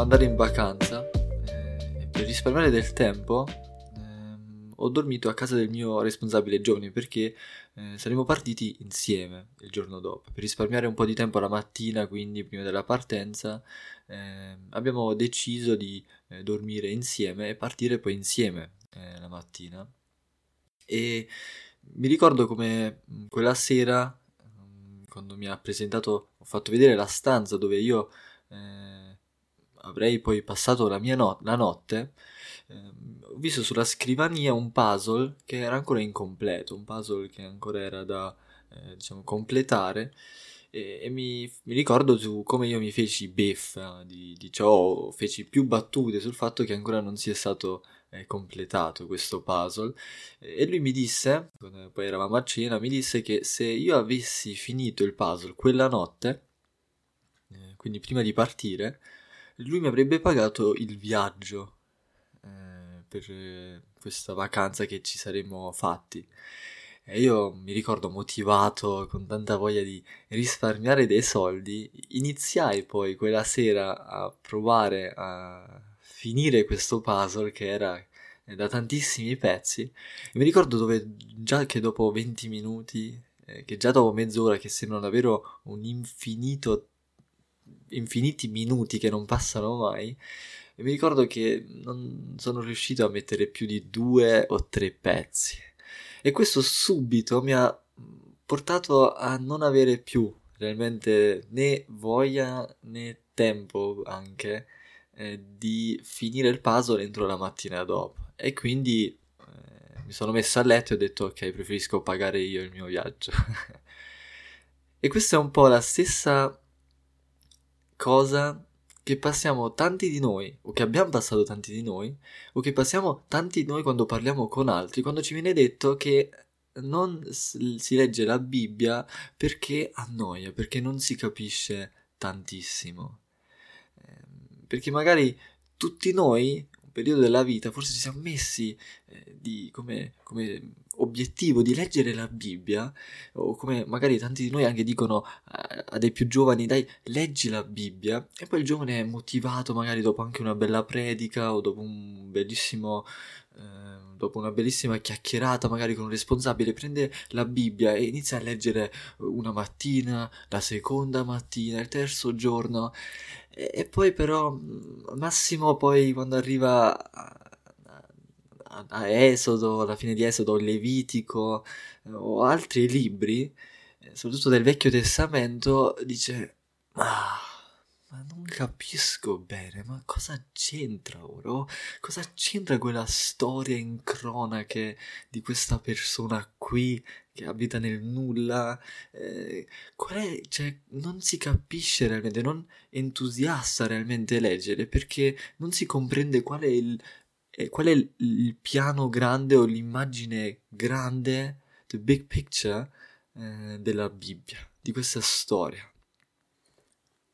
andare in vacanza eh, per risparmiare del tempo ehm, ho dormito a casa del mio responsabile giovane perché eh, saremmo partiti insieme il giorno dopo. Per risparmiare un po' di tempo la mattina, quindi prima della partenza, eh, abbiamo deciso di eh, dormire insieme e partire poi insieme eh, la mattina. E mi ricordo come mm, quella sera, mm, quando mi ha presentato, ho fatto vedere la stanza dove io eh, avrei poi passato la mia no- la notte, eh, ho visto sulla scrivania un puzzle che era ancora incompleto, un puzzle che ancora era da eh, diciamo completare e, e mi, mi, ricordo su come io mi feci beffa di, di ciò, feci più battute sul fatto che ancora non sia stato eh, completato questo puzzle e lui mi disse, poi eravamo a cena, mi disse che se io avessi finito il puzzle quella notte, eh, quindi prima di partire, lui mi avrebbe pagato il viaggio eh, per questa vacanza che ci saremmo fatti. E io mi ricordo motivato, con tanta voglia di risparmiare dei soldi, iniziai poi quella sera a provare a finire questo puzzle che era eh, da tantissimi pezzi. E mi ricordo dove già che dopo 20 minuti, eh, che già dopo mezz'ora, che sembrano davvero un infinito, infiniti minuti che non passano mai, e mi ricordo che non sono riuscito a mettere più di due o tre pezzi. E questo subito mi ha portato a non avere più realmente né voglia né tempo anche eh, di finire il puzzle entro la mattina dopo. E quindi eh, mi sono messo a letto e ho detto ok, preferisco pagare io il mio viaggio. e questa è un po' la stessa cosa che passiamo tanti di noi, o che abbiamo passato tanti di noi, o che passiamo tanti di noi quando parliamo con altri, quando ci viene detto che non si legge la Bibbia perché annoia, perché non si capisce tantissimo. Ehm, perché magari tutti noi, un periodo della vita, forse ci siamo messi eh, di, come, come obiettivo di leggere la Bibbia, o come magari tanti di noi anche dicono a, dei più giovani, dai, leggi la Bibbia, e poi il giovane è motivato magari dopo anche una bella predica o dopo un bellissimo... Eh, dopo una bellissima chiacchierata magari con un responsabile, prende la Bibbia e inizia a leggere una mattina, la seconda mattina, il terzo giorno. E, e poi però Massimo poi quando arriva a, Esodo, alla fine di Esodo, Levitico eh, o altri libri, eh, soprattutto del Vecchio Testamento, dice: Ah, ma non capisco bene, ma cosa c'entra ora? Cosa c'entra quella storia in cronache di questa persona qui che abita nel nulla? Eh, è, cioè, non si capisce realmente, non entusiasta realmente leggere perché non si comprende qual è il e qual è il, il, piano grande o l'immagine grande, the big picture eh, della Bibbia, di questa storia.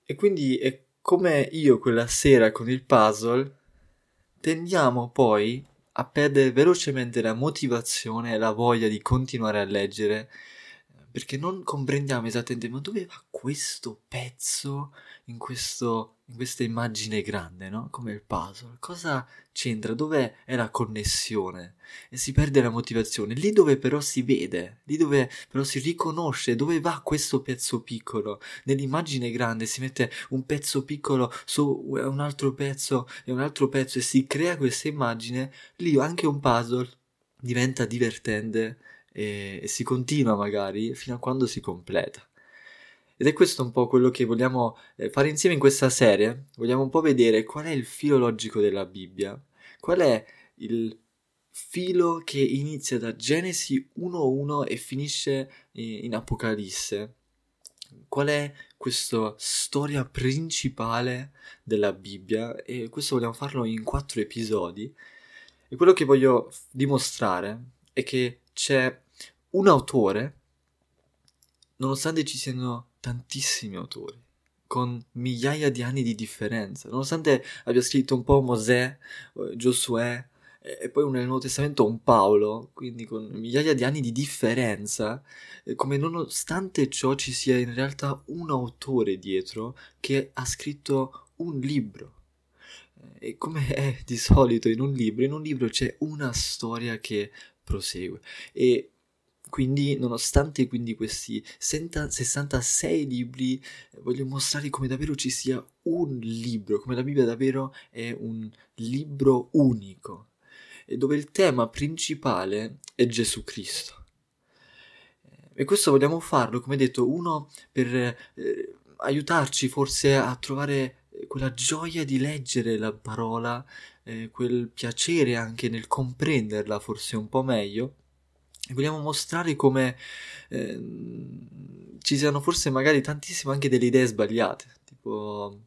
E quindi è come io quella sera con il puzzle tendiamo poi a perdere velocemente la motivazione e la voglia di continuare a leggere perché non comprendiamo esattamente ma dove va questo pezzo in, questo, in questa immagine grande, no? Come il puzzle. Cosa c'entra? Dov'è la connessione? E si perde la motivazione. Lì dove però si vede, lì dove però si riconosce dove va questo pezzo piccolo. Nell'immagine grande si mette un pezzo piccolo su un altro pezzo e un altro pezzo e si crea questa immagine. Lì anche un puzzle diventa divertente e, e si continua magari fino a quando si completa. Ed è questo un po' quello che vogliamo eh, fare insieme in questa serie. Vogliamo un po' vedere qual è il filo logico della Bibbia, qual è il filo che inizia da Genesi 1.1 e finisce in Apocalisse. Qual è questa storia principale della Bibbia? E questo vogliamo farlo in quattro episodi. E quello che voglio dimostrare è che c'è un autore, nonostante ci siano tantissimi autori, con migliaia di anni di differenza, nonostante abbia scritto un po' Mosè, eh, Giosuè, e poi nel Nuovo Testamento un Paolo, quindi con migliaia di anni di differenza, eh, come nonostante ciò ci sia in realtà un autore dietro che ha scritto un libro, E come è di solito in un libro, in un libro c'è una storia che prosegue. E quindi, nonostante quindi questi 66 libri, voglio mostrare come davvero ci sia un libro, come la Bibbia davvero è un libro unico, dove il tema principale è Gesù Cristo. E questo vogliamo farlo, come detto, uno per eh, aiutarci forse a trovare quella gioia di leggere la parola, eh, quel piacere anche nel comprenderla forse un po' meglio. Vogliamo mostrare come eh, ci siano forse magari tantissime anche delle idee sbagliate, tipo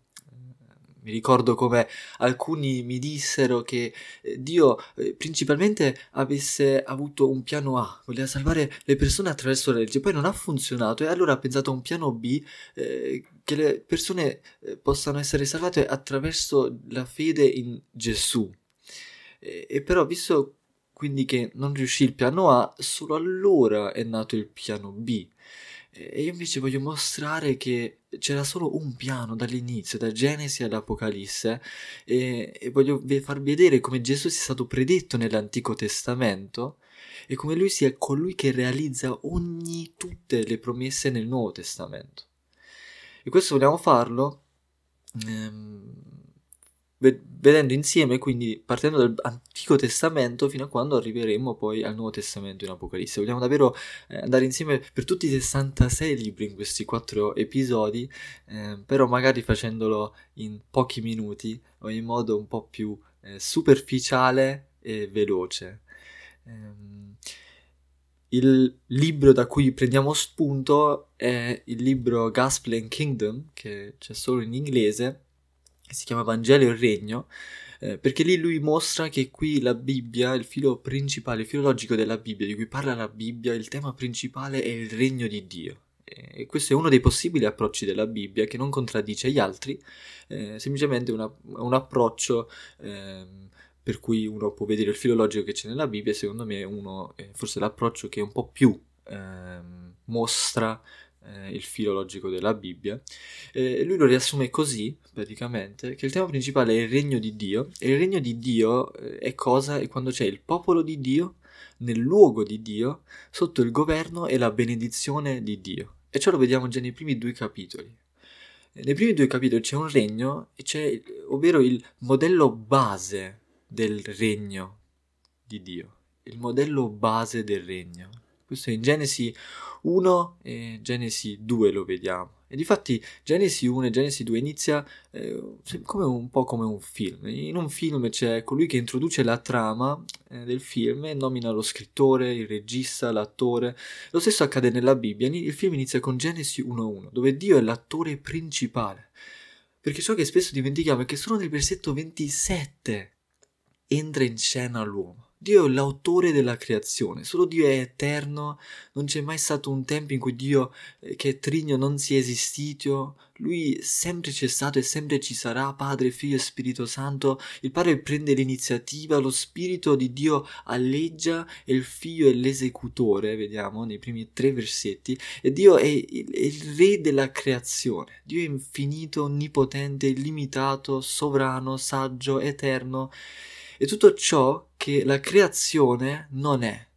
mi ricordo come alcuni mi dissero che eh, Dio eh, principalmente avesse avuto un piano A, voleva salvare le persone attraverso la legge, poi non ha funzionato e allora ha pensato a un piano B eh, che le persone eh, possano essere salvate attraverso la fede in Gesù. E, e però visto quindi che non riuscì il piano A, solo allora è nato il piano B. E io invece voglio mostrare che c'era solo un piano dall'inizio, da Genesi all'Apocalisse, e, e voglio far vedere come Gesù sia stato predetto nell'Antico Testamento e come lui sia colui che realizza ogni, tutte le promesse nel Nuovo Testamento. E questo vogliamo farlo ehm, vedendo insieme, quindi partendo dall'Antico Testamento fino a quando arriveremo poi al Nuovo Testamento in Apocalisse. Vogliamo davvero eh, andare insieme per tutti i 66 libri in questi quattro episodi, eh, però magari facendolo in pochi minuti o in modo un po' più eh, superficiale e veloce. Ehm, il libro da cui prendiamo spunto è il libro Gospel and Kingdom, che c'è solo in inglese, che si chiama Vangelo e Regno, eh, perché lì lui mostra che qui la Bibbia, il filo principale, il filo logico della Bibbia, di cui parla la Bibbia, il tema principale è il regno di Dio. E questo è uno dei possibili approcci della Bibbia che non contraddice gli altri, eh, semplicemente una, un approccio eh, per cui uno può vedere il filo logico che c'è nella Bibbia, secondo me uno, forse l'approccio che un po' più ehm, mostra eh, il filo logico della Bibbia, e lui lo riassume così, praticamente, che il tema principale è il regno di Dio, e il regno di Dio eh, è cosa? È quando c'è il popolo di Dio nel luogo di Dio, sotto il governo e la benedizione di Dio. E ciò lo vediamo già nei primi due capitoli. Nei primi due capitoli c'è un regno, c'è, ovvero il modello base del regno di Dio, il modello base del regno. Questo è in Genesi 1 e Genesi 2 lo vediamo. E difatti Genesi 1 e Genesi 2 inizia eh, come un po' come un film. In un film c'è colui che introduce la trama eh, del film e nomina lo scrittore, il regista, l'attore. Lo stesso accade nella Bibbia. Il film inizia con Genesi 1.1, dove Dio è l'attore principale. Perché ciò che spesso dimentichiamo è che solo nel versetto 27 entra in scena l'uomo. Dio è l'autore della creazione, solo Dio è eterno, non c'è mai stato un tempo in cui Dio, eh, che è trigno, non sia esistito, Lui sempre c'è stato e sempre ci sarà, Padre, Figlio e Spirito Santo, il Padre prende l'iniziativa, lo Spirito di Dio alleggia e il Figlio è l'esecutore, vediamo nei primi tre versetti, e Dio è il, è il Re della creazione, Dio è infinito, onnipotente, illimitato, sovrano, saggio, eterno, e tutto ciò che la creazione non è.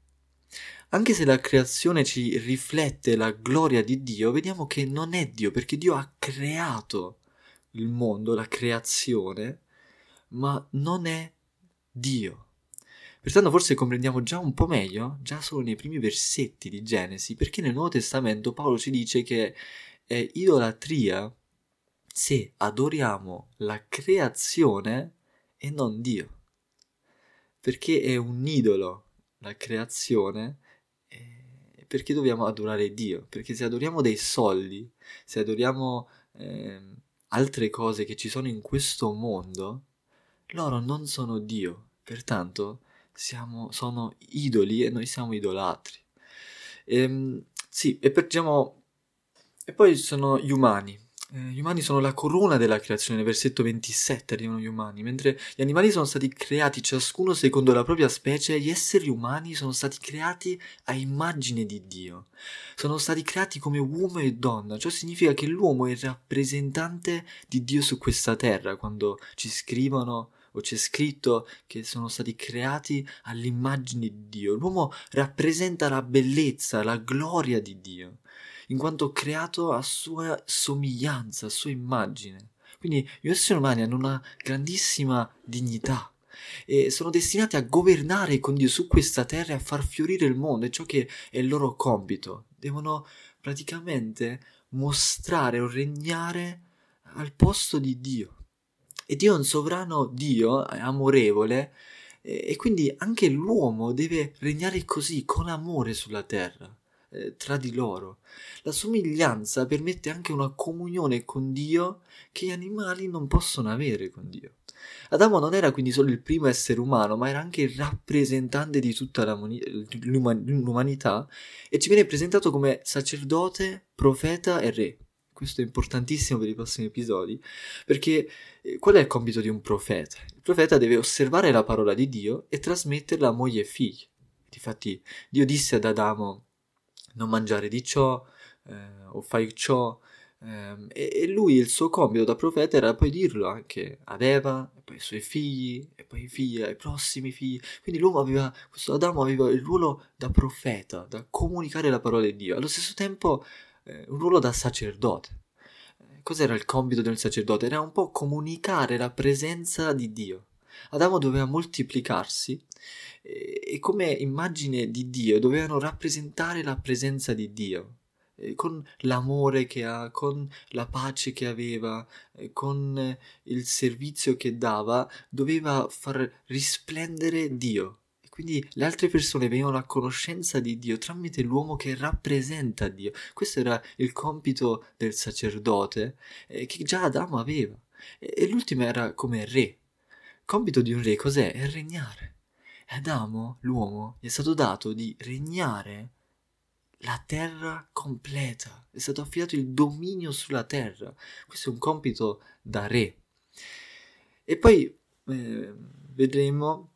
Anche se la creazione ci riflette la gloria di Dio, vediamo che non è Dio, perché Dio ha creato il mondo, la creazione, ma non è Dio. Pertanto forse comprendiamo già un po' meglio, già solo nei primi versetti di Genesi, perché nel Nuovo Testamento Paolo ci dice che è idolatria se adoriamo la creazione e non Dio perché è un idolo la creazione, eh, perché dobbiamo adorare Dio? Perché se adoriamo dei soldi, se adoriamo eh, altre cose che ci sono in questo mondo, loro non sono Dio, pertanto siamo, sono idoli e noi siamo idolatri. E, ehm, sì, e, per, diciamo, e poi sono gli umani. Eh, gli umani sono la corona della creazione, versetto 27 arrivano gli umani, mentre gli animali sono stati creati ciascuno secondo la propria specie, gli esseri umani sono stati creati a immagine di Dio. Sono stati creati come uomo e donna, ciò significa che l'uomo è il rappresentante di Dio su questa terra, quando ci scrivono o c'è scritto che sono stati creati all'immagine di Dio. L'uomo rappresenta la bellezza, la gloria di Dio, in quanto creato a sua somiglianza, a sua immagine. Quindi gli esseri umani hanno una grandissima dignità e sono destinati a governare con Dio su questa terra e a far fiorire il mondo, è ciò che è il loro compito. Devono praticamente mostrare o regnare al posto di Dio. E Dio è un sovrano Dio, è amorevole, e quindi anche l'uomo deve regnare così, con amore sulla terra, eh, tra di loro. La somiglianza permette anche una comunione con Dio che gli animali non possono avere con Dio. Adamo non era quindi solo il primo essere umano, ma era anche il rappresentante di tutta l'umanità e ci viene presentato come sacerdote, profeta e re. Questo è importantissimo per i prossimi episodi, perché eh, qual è il compito di un profeta? Il profeta deve osservare la parola di Dio e trasmetterla a moglie e figli. Difatti Dio disse ad Adamo non mangiare di ciò, eh, o fai ciò, Um, e, e, lui il suo compito da profeta era poi dirlo anche ad Eva, e poi ai suoi figli, e poi ai figli, ai prossimi figli. Quindi l'uomo aveva, questo Adamo aveva il ruolo da profeta, da comunicare la parola di Dio, allo stesso tempo eh, un ruolo da sacerdote. Eh, cos'era il compito del sacerdote? Era un po' comunicare la presenza di Dio. Adamo doveva moltiplicarsi e, come immagine di Dio dovevano rappresentare la presenza di Dio con l'amore che ha, con la pace che aveva, con il servizio che dava, doveva far risplendere Dio. E quindi le altre persone venivano a conoscenza di Dio tramite l'uomo che rappresenta Dio. Questo era il compito del sacerdote eh, che già Adamo aveva. E l'ultimo era come re. Compito di un re cos'è? È regnare. Adamo, l'uomo, gli è stato dato di regnare la terra completa, è stato affidato il dominio sulla terra. Questo è un compito da re. E poi eh, vedremo,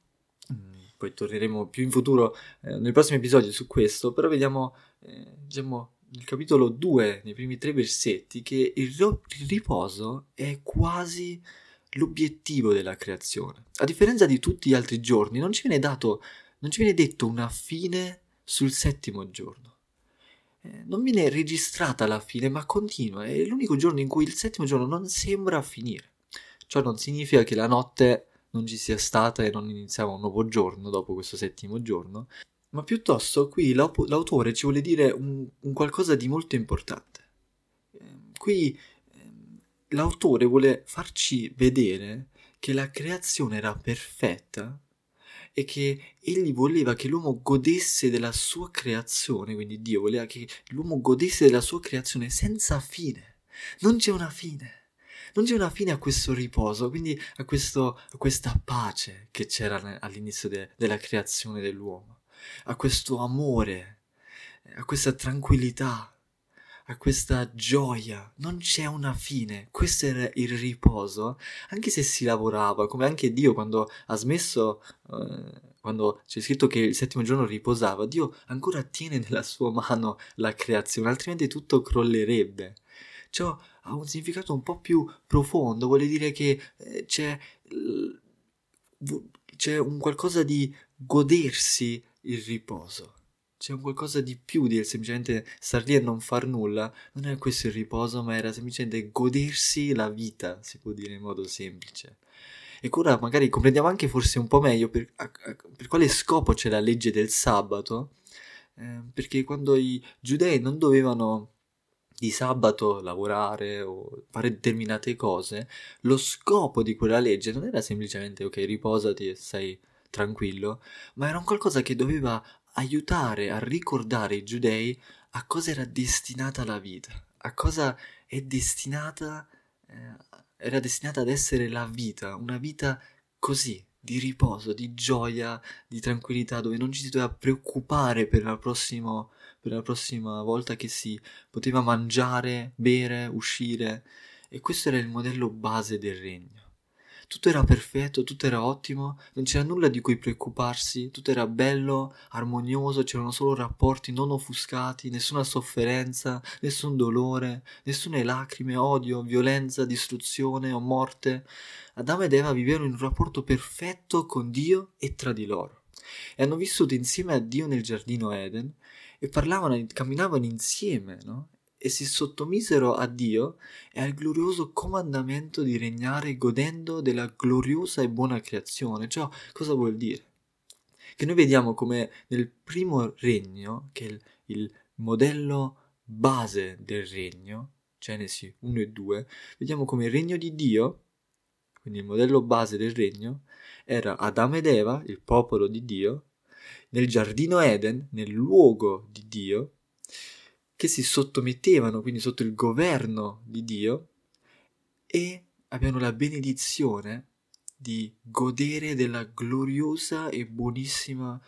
mm, poi torneremo più in futuro eh, nel prossimo episodio su questo, però vediamo, eh, diciamo, nel capitolo 2, nei primi tre versetti, che il riposo è quasi l'obiettivo della creazione. A differenza di tutti gli altri giorni, non ci viene dato, non ci viene detto una fine sul settimo giorno. Eh, non viene registrata la fine, ma continua. È l'unico giorno in cui il settimo giorno non sembra finire. Ciò non significa che la notte non ci sia stata e non iniziava un nuovo giorno dopo questo settimo giorno, ma piuttosto qui l'autore ci vuole dire un, un qualcosa di molto importante. Ehm, qui l'autore vuole farci vedere che la creazione era perfetta e che egli voleva che l'uomo godesse della sua creazione, quindi Dio voleva che l'uomo godesse della sua creazione senza fine. Non c'è una fine. Non c'è una fine a questo riposo, quindi a, questo, a questa pace che c'era all'inizio de, della creazione dell'uomo, a questo amore, a questa tranquillità, a questa gioia, non c'è una fine, questo era il riposo, anche se si lavorava, come anche Dio quando ha smesso, eh, quando c'è scritto che il settimo giorno riposava, Dio ancora tiene nella sua mano la creazione, altrimenti tutto crollerebbe. Ciò ha un significato un po' più profondo, vuole dire che eh, c'è, c'è un qualcosa di godersi il riposo c'è un qualcosa di più di semplicemente star lì e non far nulla. Non era questo il riposo, ma era semplicemente godersi la vita, si può dire in modo semplice. E ora magari comprendiamo anche forse un po' meglio per, a, a, per quale scopo c'è la legge del sabato, eh, perché quando i giudei non dovevano di sabato lavorare o fare determinate cose, lo scopo di quella legge non era semplicemente ok, riposati e stai tranquillo, ma era un qualcosa che doveva aiutare a ricordare i giudei a cosa era destinata la vita, a cosa è destinata, eh, era destinata ad essere la vita, una vita così, di riposo, di gioia, di tranquillità, dove non ci si doveva preoccupare per la, prossimo, per la prossima volta che si poteva mangiare, bere, uscire. E questo era il modello base del regno. Tutto era perfetto, tutto era ottimo, non c'era nulla di cui preoccuparsi, tutto era bello, armonioso, c'erano solo rapporti non offuscati, nessuna sofferenza, nessun dolore, nessune lacrime, odio, violenza, distruzione o morte. Adamo ed Eva vivevano in un rapporto perfetto con Dio e tra di loro. E hanno vissuto insieme a Dio nel giardino Eden e parlavano, camminavano insieme, no? E si sottomisero a Dio e al glorioso comandamento di regnare godendo della gloriosa e buona creazione. Ciò cosa vuol dire? Che noi vediamo come nel primo regno, che il, il modello base del regno, Genesi 1 e 2, vediamo come il regno di Dio, quindi il modello base del regno, era Adamo ed Eva, il popolo di Dio, nel giardino Eden, nel luogo di Dio, che si sottomettevano quindi sotto il governo di Dio e abbiano la benedizione di godere della gloriosa e buonissima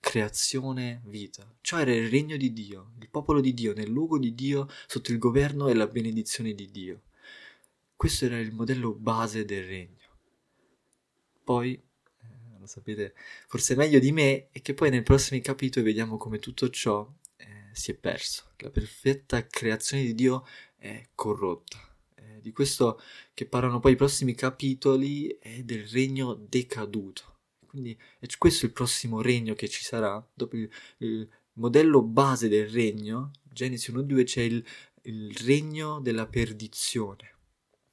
creazione vita. Ciò era il regno di Dio, il popolo di Dio, nel luogo di Dio, sotto il governo e la benedizione di Dio. Questo era il modello base del regno. Poi, eh, lo sapete forse meglio di me, è che poi nei prossimi capitoli vediamo come tutto ciò si è perso, la perfetta creazione di Dio è corrotta. Eh, di questo che parlano poi i prossimi capitoli è del regno decaduto. Quindi è questo il prossimo regno che ci sarà. Dopo il, il modello base del regno, Genesi 1-2, c'è il, il regno della perdizione,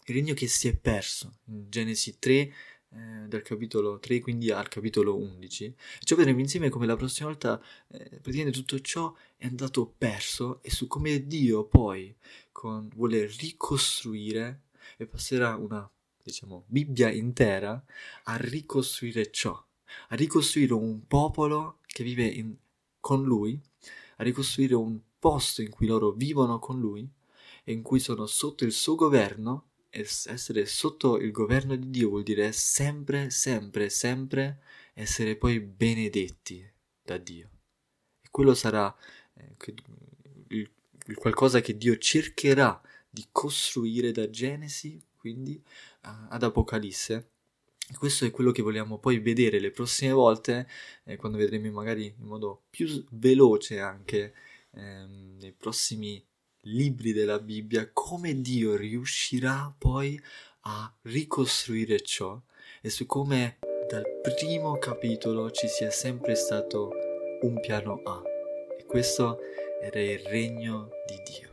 il regno che si è perso. In Genesi 3 eh, dal capitolo 3 quindi al capitolo 11 e ciò vedremo insieme come la prossima volta eh, praticamente tutto ciò è andato perso e su come Dio poi con, vuole ricostruire e passerà una diciamo Bibbia intera a ricostruire ciò a ricostruire un popolo che vive in, con lui a ricostruire un posto in cui loro vivono con lui e in cui sono sotto il suo governo essere sotto il governo di Dio vuol dire sempre, sempre, sempre essere poi benedetti da Dio. E quello sarà eh, il, il qualcosa che Dio cercherà di costruire da Genesi, quindi ad Apocalisse. E questo è quello che vogliamo poi vedere le prossime volte, eh, quando vedremo magari in modo più veloce anche ehm, nei prossimi libri della Bibbia come Dio riuscirà poi a ricostruire ciò e su come dal primo capitolo ci sia sempre stato un piano A e questo era il regno di Dio.